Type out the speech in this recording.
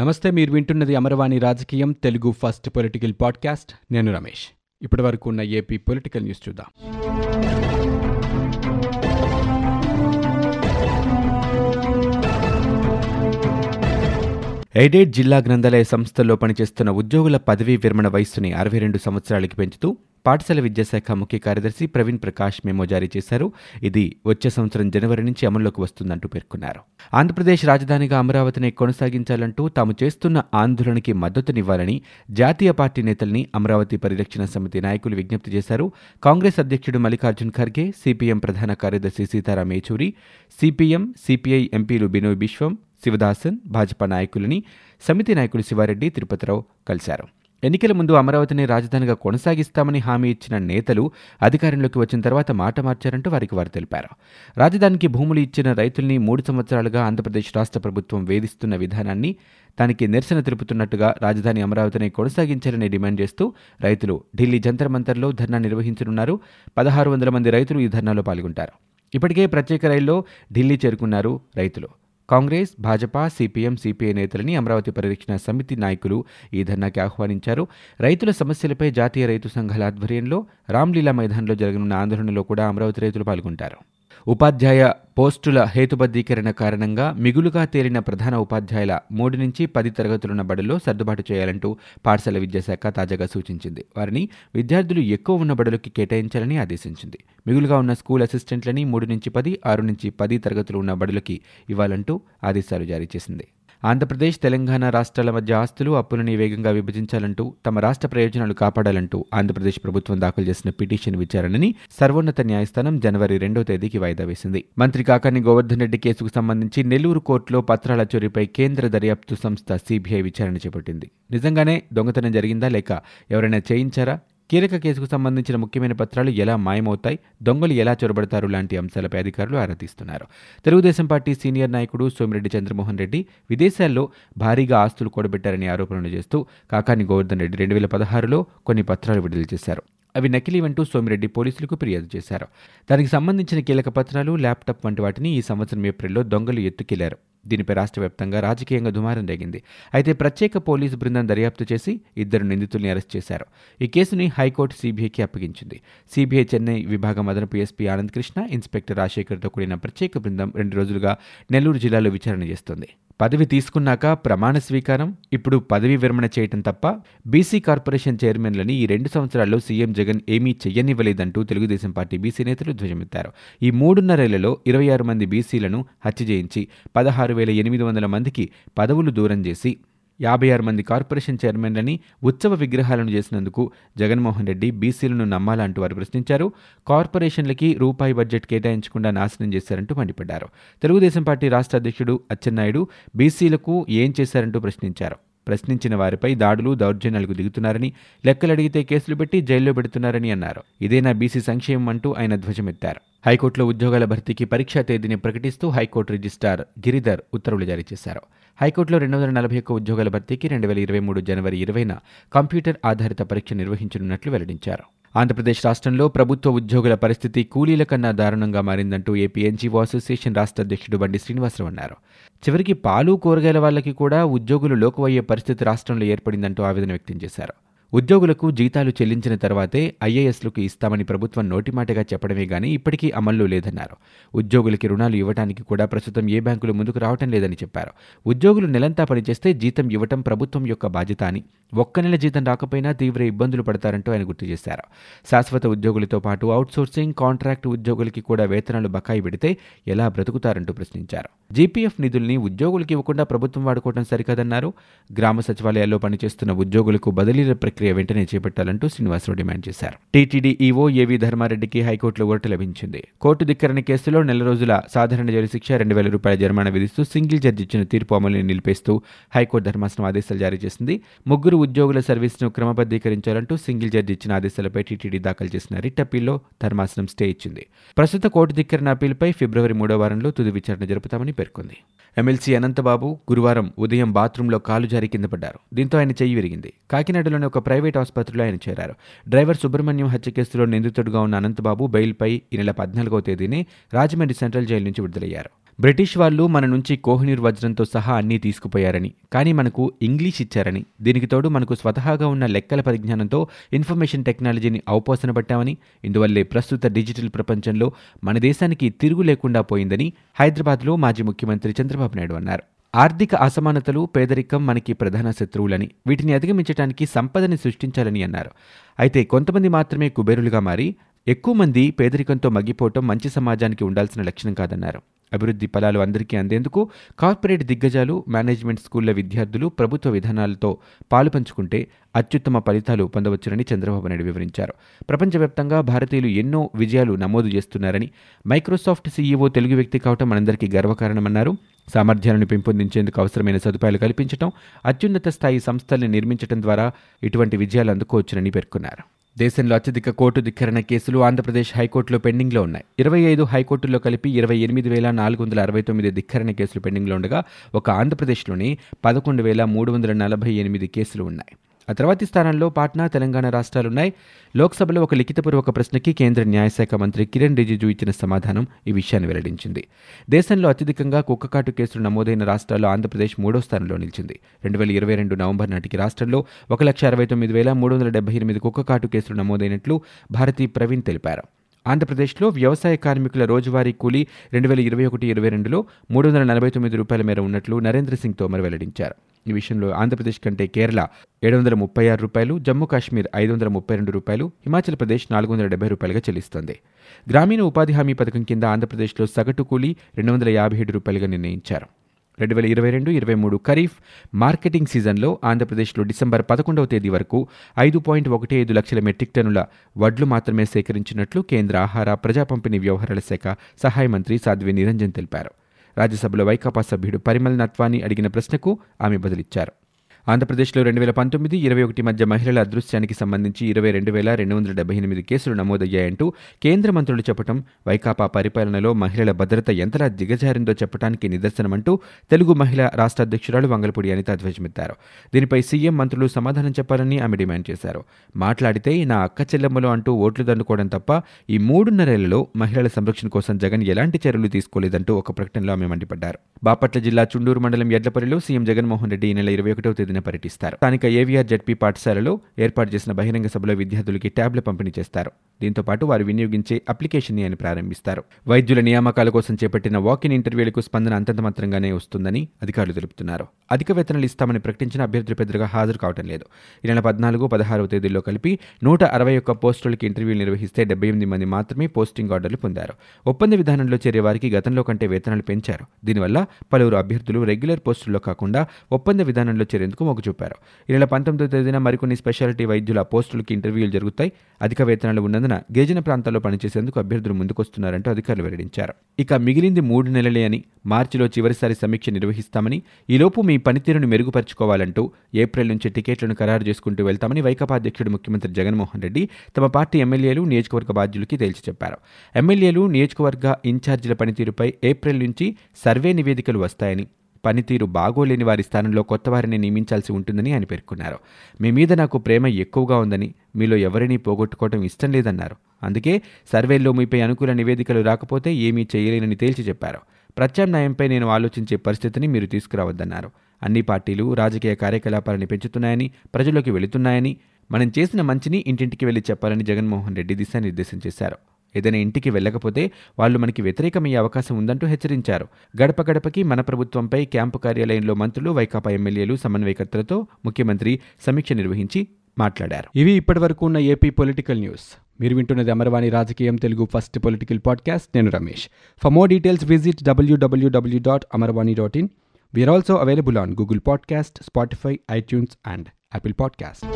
నమస్తే మీరు వింటున్నది అమరవాణి రాజకీయం తెలుగు ఫస్ట్ పొలిటికల్ పాడ్కాస్ట్. నేను రమేష్. ఇప్పటి వరకు ఉన్న ఏపీ పొలిటికల్ న్యూస్ చూద్దాం. ఎయిడెడ్ జిల్లా గ్రంథాలయ సంస్థల్లో పనిచేస్తున్న ఉద్యోగుల పదవీ విరమణ వయస్సుని అరవై రెండు సంవత్సరాలకి పెంచుతూ పాఠశాల విద్యాశాఖ ముఖ్య కార్యదర్శి ప్రవీణ్ ప్రకాష్ మెమో జారీ చేశారు. ఇది వచ్చే సంవత్సరం జనవరి నుంచి అమల్లోకి వస్తుందంటూ పేర్కొన్నారు. ఆంధ్రప్రదేశ్ రాజధానిగా అమరావతిని కొనసాగించాలంటూ తాము చేస్తున్న ఆందోళనకి మద్దతునివ్వాలని జాతీయ పార్టీ నేతల్ని అమరావతి పరిరక్షణ సమితి నాయకులు విజ్ఞప్తి చేశారు. కాంగ్రెస్ అధ్యక్షుడు మల్లికార్జున్ ఖర్గే సిపిఎం ప్రధాన కార్యదర్శి సీతారాం యేచూరి సిపిఎం సిపిఐ ఎంపీలు బినోయ్ బిశ్వం శివదాసన్ భాజపా నాయకులని సమితి నాయకులు శివారెడ్డి తిరుపతిరావు కలిశారు. ఎన్నికల ముందు అమరావతిని రాజధానిగా కొనసాగిస్తామని హామీ ఇచ్చిన నేతలు అధికారంలోకి వచ్చిన తర్వాత మాట మార్చారంటూ వారికి వారు తెలిపారు. రాజధానికి భూములు ఇచ్చిన రైతుల్ని మూడు సంవత్సరాలుగా ఆంధ్రప్రదేశ్ రాష్ట్ర ప్రభుత్వం వేధిస్తున్న విధానాన్ని దానికి నిరసన తెలుపుతున్నట్టుగా రాజధాని అమరావతిని కొనసాగించాలని డిమాండ్ చేస్తూ రైతులు ఢిల్లీ జంతర్ మంతర్లో ధర్నా నిర్వహించనున్నారు. పదహారు వందల మంది రైతులు ఈ ధర్నాలో పాల్గొంటారు. ఇప్పటికే ప్రత్యేక రైల్లో ఢిల్లీ చేరుకున్నారు రైతులు. కాంగ్రెస్ భాజపా సిపిఎం సిపిఐ నేతలని అమరావతి పరిరక్షణ సమితి నాయకులు ఈ ధర్నాకి ఆహ్వానించారు. రైతుల సమస్యలపై జాతీయ రైతు సంఘాల ఆధ్వర్యంలో రామ్లీలా మైదానంలో జరగనున్న ఆందోళనలో కూడా అమరావతి రైతులు పాల్గొంటారు. ఉపాధ్యాయ పోస్టుల హేతుబద్ధీకరణ కారణంగా మిగులుగా తేలిన ప్రధాన ఉపాధ్యాయుల మూడు నుంచి పది తరగతులున్న బడుల్లో సర్దుబాటు చేయాలంటూ పాఠశాల విద్యాశాఖ తాజాగా సూచించింది. వారిని విద్యార్థులు ఎక్కువ ఉన్న బడులకి కేటాయించాలని ఆదేశించింది. మిగులుగా ఉన్న స్కూల్ అసిస్టెంట్లని మూడు నుంచి పది ఆరు నుంచి పది తరగతులు ఉన్న బడులకి ఇవ్వాలంటూ ఆదేశాలు జారీ చేసింది. ఆంధ్రప్రదేశ్ తెలంగాణ రాష్ట్రాల మధ్య ఆస్తులు అప్పులని వేగంగా విభజించాలంటూ తమ రాష్ట్ర ప్రయోజనాలు కాపాడాలంటూ ఆంధ్రప్రదేశ్ ప్రభుత్వం దాఖలు చేసిన పిటిషన్ విచారణని సర్వోన్నత న్యాయస్థానం జనవరి రెండో తేదీకి వాయిదా వేసింది. మంత్రి కాకాని గోవర్ధన్ రెడ్డి కేసుకు సంబంధించి నెల్లూరు కోర్టులో పత్రాల చోరీపై కేంద్ర దర్యాప్తు సంస్థ సిబిఐ విచారణ చేపట్టింది. నిజంగానే దొంగతనం జరిగిందా లేక ఎవరైనా చేయించారా? కీలక కేసుకు సంబంధించిన ముఖ్యమైన పత్రాలు ఎలా మాయమవుతాయి దొంగలు ఎలా చొరబడతారు లాంటి అంశాలపై అధికారులు ఆరా తీస్తున్నారు. తెలుగుదేశం పార్టీ సీనియర్ నాయకుడు సోమిరెడ్డి చంద్రమోహన్ రెడ్డి విదేశాల్లో భారీగా ఆస్తులు కూడబెట్టారని ఆరోపణలు చేస్తూ కాకాని గోవర్ధన్ రెడ్డి రెండు వేల పదహారులో కొన్ని పత్రాలు విడుదల చేశారు. అవి నకిలీవంటూ సోమిరెడ్డి పోలీసులకు ఫిర్యాదు చేశారు. దానికి సంబంధించిన కీలక పత్రాలు ల్యాప్టాప్ వంటి వాటిని ఈ సంవత్సరం ఏప్రిల్లో దొంగలు ఎత్తుకెళ్ళారు. దీనిపై రాష్ట్ర వ్యాప్తంగా రాజకీయంగా దుమారం రేగింది. అయితే ప్రత్యేక పోలీసు బృందం దర్యాప్తు చేసి ఇద్దరు నిందితుల్ని అరెస్ట్ చేశారు. ఈ కేసుని హైకోర్టు సీబీఐకి అప్పగించింది. సీబీఐ చెన్నై విభాగం అదనపు ఎస్పీ ఆనంద్ కృష్ణ ఇన్స్పెక్టర్ రాజశేఖర్తో కూడిన ప్రత్యేక బృందం రెండు రోజులుగా నెల్లూరు జిల్లాలో విచారణ చేస్తోంది. పదవి తీసుకున్నాక ప్రమాణ స్వీకారం ఇప్పుడు పదవి విరమణ చేయటం తప్ప బీసీ కార్పొరేషన్ చైర్మన్లని ఈ రెండు సంవత్సరాల్లో సీఎం జగన్ ఏమీ చెయ్యనివ్వలేదంటూ తెలుగుదేశం పార్టీ బీసీ నేతలు ధ్వజమెత్తారు. ఈ మూడున్నరేళ్ళలో ఇరవై ఆరు మంది బీసీలను హత్య చేయించి పదహారు వేల ఎనిమిది వందల మందికి పదవులు దూరం చేసి యాభై ఆరు మంది కార్పొరేషన్ చైర్మన్లని ఉత్సవ విగ్రహాలను చేసినందుకు జగన్మోహన్ రెడ్డి బీసీలను నమ్మాలంటూ వారు ప్రశ్నించారు. కార్పొరేషన్లకి రూపాయి బడ్జెట్ కేటాయించకుండా నాశనం చేశారంటూ మండిపడ్డారు. తెలుగుదేశం పార్టీ రాష్ట్ర అధ్యక్షుడు అచ్చెన్నాయుడు బీసీలకు ఏం చేశారంటూ ప్రశ్నించారు. ప్రశ్నించిన వారిపై దాడులు దౌర్జన్యాలకు దిగుతున్నారని లెక్కలడిగితే కేసులు పెట్టి జైల్లో పెడుతున్నారని అన్నారు. ఇదేనా బీసీ సంక్షేమం అంటూ ఆయన ధ్వజమెత్తారు. హైకోర్టులో ఉద్యోగాల భర్తీకి పరీక్షా తేదీని ప్రకటిస్తూ హైకోర్టు రిజిస్టార్ గిరిధర్ ఉత్తర్వులు జారీ చేశారు. హైకోర్టులో రెండు వందల నలభై ఒక్క ఉద్యోగాల భర్తీకి రెండు వేల ఇరవై మూడు జనవరి ఇరవైన కంప్యూటర్ ఆధారిత పరీక్ష నిర్వహించనున్నట్లు వెల్లడించారు. ఆంధ్రప్రదేశ్ రాష్ట్రంలో ప్రభుత్వ ఉద్యోగుల పరిస్థితి కూలీల కన్నా దారుణంగా మారిందంటూ ఏపీ ఎన్జీఓ అసోసియేషన్ రాష్ట్ర అధ్యక్షుడు బండి శ్రీనివాసరావు అన్నారు. చివరికి పాలు కూరగాయల వాళ్ళకి కూడా ఉద్యోగులు లోకువయ్యే పరిస్థితి రాష్ట్రంలో ఏర్పడిందంటూ ఆవేదన వ్యక్తం చేశారు. ఉద్యోగులకు జీతాలు చెల్లించిన తర్వాతే ఐఏఎస్లకు ఇస్తామని ప్రభుత్వం నోటిమాటగా చెప్పడమే గాని ఇప్పటికీ అమల్లో లేదన్నారు. ఉద్యోగులకి రుణాలు ఇవ్వడానికి కూడా ప్రస్తుతం ఏ బ్యాంకులు ముందుకు రావటం లేదని చెప్పారు. ఉద్యోగులు నెలంతా పనిచేస్తే జీతం ఇవ్వటం ప్రభుత్వం యొక్క బాధ్యత అని ఒక్క నెల జీతం రాకపోయినా తీవ్ర ఇబ్బందులు పడతారంటూ ఆయన గుర్తు చేశారు. శాశ్వత ఉద్యోగులతో పాటు అవుట్సోర్సింగ్ కాంట్రాక్ట్ ఉద్యోగులకి కూడా వేతనాలు బకాయి పెడితే ఎలా బ్రతుకుతారంటూ ప్రశ్నించారు. జీపీఎఫ్ నిధుల్ని ఉద్యోగులకు ఇవ్వకుండా ప్రభుత్వం వాడుకోవడం సరికాదన్నారు. గ్రామ సచివాలయాల్లో పనిచేస్తున్న ఉద్యోగులకు బదిలీల ప్రక్రియ వెంటనే చేపట్టాలంటూ శ్రీనివాసరావు డిమాండ్ చేశారు. టీటీడీ ఈవో ఏవీ ధర్మారెడ్డికి హైకోర్టులో ఊరట లభించింది. కోర్టు ధిక్కరణ కేసులో నెల రోజుల సాధారణ జైలు శిక్ష రెండు వేల రూపాయల జరిమానా విధిస్తూ సింగిల్ జడ్జి ఇచ్చిన తీర్పు అమలుని నిలిపేస్తూ హైకోర్టు ధర్మాసనం ఆదేశాలు జారీ చేసింది. ముగ్గురు ఉద్యోగుల సర్వీస్ను క్రమబద్ధీకరించాలంటూ సింగిల్ జడ్జి ఇచ్చిన ఆదేశాలపై టీటీడీ దాఖలు చేసిన రిట్ అప్పీల్లో ధర్మాసనం స్టే ఇచ్చింది. ప్రస్తుత కోర్టు ధిక్కరణ అప్పీల్పై ఫిబ్రవరి మూడో వారంలో తుది విచారణ జరుపుతామని పేర్కొంది. ఎమ్మెల్సీ అనంతబాబు గురువారం ఉదయం బాత్రూంలో కాలు జారి కింద పడ్డారు. దీంతో ఆయన చెయ్యి విరిగింది. కాకినాడలోని ఒక ప్రైవేట్ ఆసుపత్రిలో ఆయన చేరారు. డ్రైవర్ సుబ్రహ్మణ్యం హత్య కేసులో నిందితుడుగా ఉన్న అనంతబాబు బెయిల్పై ఈ నెల పద్నాలుగో తేదీని రాజమండ్రి సెంట్రల్ జైలు నుంచి విడుదలయ్యారు. బ్రిటిష్ వాళ్ళు మన నుంచి కోహినూర్ వజ్రంతో సహా అన్నీ తీసుకుపోయారని కానీ మనకు ఇంగ్లీష్ ఇచ్చారని దీనికి తోడు మనకు స్వతహాగా ఉన్న లెక్కల పరిజ్ఞానంతో ఇన్ఫర్మేషన్ టెక్నాలజీని అవపోసన పట్టామని ఇందువల్లే ప్రస్తుత డిజిటల్ ప్రపంచంలో మన దేశానికి తిరుగు లేకుండా పోయిందని హైదరాబాద్లో మాజీ ముఖ్యమంత్రి చంద్రబాబు నాయుడు అన్నారు. ఆర్థిక అసమానతలు పేదరికం మనకి ప్రధాన శత్రువులని వీటిని అధిగమించడానికి సంపదని సృష్టించాలని అన్నారు. అయితే కొంతమంది మాత్రమే కుబేరులుగా మారి ఎక్కువ మంది పేదరికంతో మగ్గిపోవటం మంచి సమాజానికి ఉండాల్సిన లక్షణం కాదన్నారు. అభివృద్ధి ఫలాలు అందరికీ అందేందుకు కార్పొరేట్ దిగ్గజాలు మేనేజ్మెంట్ స్కూళ్ళ విద్యార్థులు ప్రభుత్వ విధానాలతో పాలు పంచుకుంటే అత్యుత్తమ ఫలితాలు పొందవచ్చునని చంద్రబాబు నాయుడు వివరించారు. ప్రపంచవ్యాప్తంగా భారతీయులు ఎన్నో విజయాలు నమోదు చేస్తున్నారని మైక్రోసాఫ్ట్ సీఈఓ తెలుగు వ్యక్తి కావటం మనందరికీ గర్వకారణమన్నారు. సామర్థ్యాలను పెంపొందించేందుకు అవసరమైన సదుపాయాలు కల్పించడం అత్యున్నత స్థాయి సంస్థల్ని నిర్మించడం ద్వారా ఇటువంటి విజయాలు అందుకోవచ్చునని పేర్కొన్నారు. దేశంలో అత్యధిక కోర్టు ధిక్కరణ కేసులు ఆంధ్రప్రదేశ్ హైకోర్టులో పెండింగ్లో ఉన్నాయి. ఇరవై ఐదు హైకోర్టుల్లో కలిపి ఇరవై ఎనిమిది వేల నాలుగు వందల అరవై తొమ్మిది ధిక్కరణ కేసులు పెండింగ్లో ఉండగా ఒక ఆంధ్రప్రదేశ్లోని పదకొండు వేల మూడు వందల నలభై ఎనిమిది కేసులు ఉన్నాయి. ఆ తర్వాతి స్థానంలో పాట్నా తెలంగాణ రాష్ట్రాలున్నాయి. లోక్సభలో ఒక లిఖితపూర్వక ప్రశ్నకి కేంద్ర న్యాయశాఖ మంత్రి కిరణ్ రిజిజు ఇచ్చిన సమాధానం ఈ విషయాన్ని వెల్లడించింది. దేశంలో అత్యధికంగా కుక్కకాటు కేసులు నమోదైన రాష్ట్రాల్లో ఆంధ్రప్రదేశ్ మూడో స్థానంలో నిలిచింది. రెండు వేల ఇరవై రెండు నవంబర్ నాటికి రాష్ట్రంలో ఒక లక్ష అరవై తొమ్మిది వేల మూడు వందల డెబ్బై ఎనిమిది కుక్కకాటు కేసులు నమోదైనట్లు భారతీ ప్రవీణ్ తెలిపారు. ఆంధ్రప్రదేశ్లో వ్యవసాయ కార్మికుల రోజువారీ కూలీ రెండు వేల ఇరవై ఒకటి ఇరవై రెండులో మూడు వందల నలభై తొమ్మిది రూపాయల మేర ఉన్నట్లు నరేంద్ర సింగ్ తోమర్ వెల్లడించారు. ఈ విషయంలో ఆంధ్రప్రదేశ్ కంటే కేరళ ఏడు వందల ముప్పై ఆరు రూపాయలు జమ్మూ కాశ్మీర్ ఐదు వందల ముప్పై రెండు రూపాయలు హిమాచల్ ప్రదేశ్ నాలుగు వందల డెబ్బై రూపాయలుగా చెల్లిస్తోంది. గ్రామీణ ఉపాధి హామీ పథకం కింద ఆంధ్రప్రదేశ్లో సగటు కూలీ రెండు వందల యాభై ఏడు రూపాయలుగా నిర్ణయించారు. రెండు వేల ఇరవై రెండు ఇరవై మూడు ఖరీఫ్ మార్కెటింగ్ సీజన్లో ఆంధ్రప్రదేశ్లో డిసెంబర్ పదకొండవ తేదీ వరకు ఐదు పాయింట్ ఒకటి ఐదు లక్షల మెట్రిక్ టన్నుల వడ్లు మాత్రమే సేకరించినట్లు కేంద్ర ఆహార ప్రజా పంపిణీ వ్యవహారాల శాఖ సహాయ మంత్రి సాధ్వి నిరంజన్ తెలిపారు. రాజ్యసభలో వైకాపా సభ్యుడు పరిమల్ నత్వాని అడిగిన ప్రశ్నకు ఆమె బదులిచ్చారు. ఆంధ్రప్రదేశ్లో రెండు వేల పంతొమ్మిది ఇరవై ఒకటి మధ్య మహిళల అదృశ్యానికి సంబంధించి ఇరవై రెండు వేల రెండు వందల డెబ్బై ఎనిమిది కేసులు నమోదయ్యాయంటూ కేంద్ర మంత్రులు చెప్పడం వైకాపా పరిపాలనలో మహిళల భద్రత ఎంతలా దిగజారిందో చెప్పడానికి నిదర్శనమంటూ తెలుగు మహిళా రాష్ట్ర అధ్యక్షురాలు వంగలపూడి అనిత ధ్వజమెత్తారు. దీనిపై సీఎం మంత్రులు సమాధానం చెప్పాలని ఆమె డిమాండ్ చేశారు. మాట్లాడితే నా అక్క చెల్లెమ్మలు అంటూ ఓట్లు దండుకోవడం తప్ప ఈ మూడున్నరేళ్ళలో మహిళల సంరక్షణ కోసం జగన్ ఎలాంటి చర్యలు తీసుకోలేదంటూ ఒక ప్రకటనలో ఆమె మండిపడ్డారు. బాపట్ల జిల్లా చుండూరు మండలం ఎడ్లపల్లిలో సీఎం జగన్మోహన్ రెడ్డి ఈ నెల ఇరవై ఒకటో తేదీన పర్యటిస్తారు. స్థానిక ఏవిఆర్ జడ్పీ పాఠశాలలో ఏర్పాటు చేసిన బహిరంగ సభలో విద్యార్థులకి ట్యాబ్లు పంపిణీ చేస్తారు. దీంతో పాటు వారు వినియోగించే అప్లికేషన్ని ఆయన ప్రారంభిస్తారు. వైద్యుల నియామకాల కోసం చేపట్టిన వాకిన్ ఇంటర్వ్యూలకు స్పందన అంతంత మాత్రంగానే వస్తుందని అధికారులు తెలుపుతున్నారు. అధిక వేతనాలు ఇస్తామని ప్రకటించిన అభ్యర్థులు పెద్దగా హాజరు కావడం లేదు. ఈ నెల పద్నాలుగు పదహారవ తేదీల్లో కలిపి నూట అరవై ఒక్క పోస్టులకి ఇంటర్వ్యూలు నిర్వహిస్తే డెబ్బై ఎనిమిది మంది మాత్రమే పోస్టింగ్ ఆర్డర్లు పొందారు. ఒప్పంద విధానంలో చేరే వారికి గతంలో కంటే వేతనాలు పెంచారు. దీనివల్ల పలువురు అభ్యర్థులు రెగ్యులర్ పోస్టుల్లో కాకుండా ఒప్పంద విధానంలో చేరేందుకు మొగ్గు చూపారు. ఈ నెల పంతొమ్మిదో తేదీన మరికొన్ని స్పెషాలిటీ వైద్యుల పోస్టులకి ఇంటర్వ్యూలు జరుగుతాయి. అధిక వేతనాలు ఉన్నందున గిరిజన ప్రాంతాల్లో పనిచేసేందుకు అభ్యర్థులు ముందుకొస్తున్నారంటూ అధికారులు వెల్లడించారు. ఇక మిగిలింది మూడు నెలలే అని మార్చిలో చివరిసారి సమీక్ష నిర్వహిస్తామని ఈలోపు మీ పనితీరును మెరుగుపరుచుకోవాలంటూ ఏప్రిల్ నుంచి టికెట్లను ఖరారు చేసుకుంటూ వెళ్తామని వైకాపా అధ్యక్షుడు ముఖ్యమంత్రి జగన్మోహన్ రెడ్డి తమ పార్టీ ఎమ్మెల్యేలు నియోజకవర్గ బాధ్యులకి తేల్చి చెప్పారు. ఎమ్మెల్యేలు నియోజకవర్గ ఇన్ఛార్జీల పనితీరుపై ఏప్రిల్ నుంచి సర్వే నివేదికలు వస్తాయని పనితీరు బాగోలేని వారి స్థానంలో కొత్త వారిని నియమించాల్సి ఉంటుందని ఆయన పేర్కొన్నారు. మీ మీద నాకు ప్రేమ ఎక్కువగా ఉందని మీలో ఎవరినీ పోగొట్టుకోవడం ఇష్టం లేదన్నారు. అందుకే సర్వేల్లో మీపై అనుకూల నివేదికలు రాకపోతే ఏమీ చేయలేనని తేల్చి చెప్పారు. ప్రత్యామ్నాయంపై నేను ఆలోచించే పరిస్థితిని మీరు తీసుకురావద్దన్నారు. అన్ని పార్టీలు రాజకీయ కార్యకలాపాలను పెంచుతున్నాయని ప్రజల్లోకి వెళుతున్నాయని మనం చేసిన మంచిని ఇంటింటికి వెళ్ళి చెప్పాలని జగన్మోహన్ రెడ్డి దిశానిర్దేశం చేశారు. ఏదైనా ఇంటికి వెళ్ళకపోతే వాళ్ళు మనకి వ్యతిరేకమయ్యే అవకాశం ఉందంటూ హెచ్చరించారు. గడప గడపకి మన ప్రభుత్వంపై క్యాంపు కార్యాలయంలో మంత్రులు వైకాపా ఎమ్మెల్యేలు సమన్వయకర్తలతో ముఖ్యమంత్రి సమీక్ష నిర్వహించి మాట్లాడారు. ఇవి ఇప్పటివరకు ఉన్న ఏపీ పొలిటికల్ న్యూస్. మీరు వింటున్నది అమర్వాణి రాజకీయం తెలుగు ఫస్ట్ పొలిటికల్ పాడ్కాస్ట్. నేను Ramesh. For more details visit WWW dot Amarvani dot in we are also available on Google podcast Spotify iTunes and Apple podcast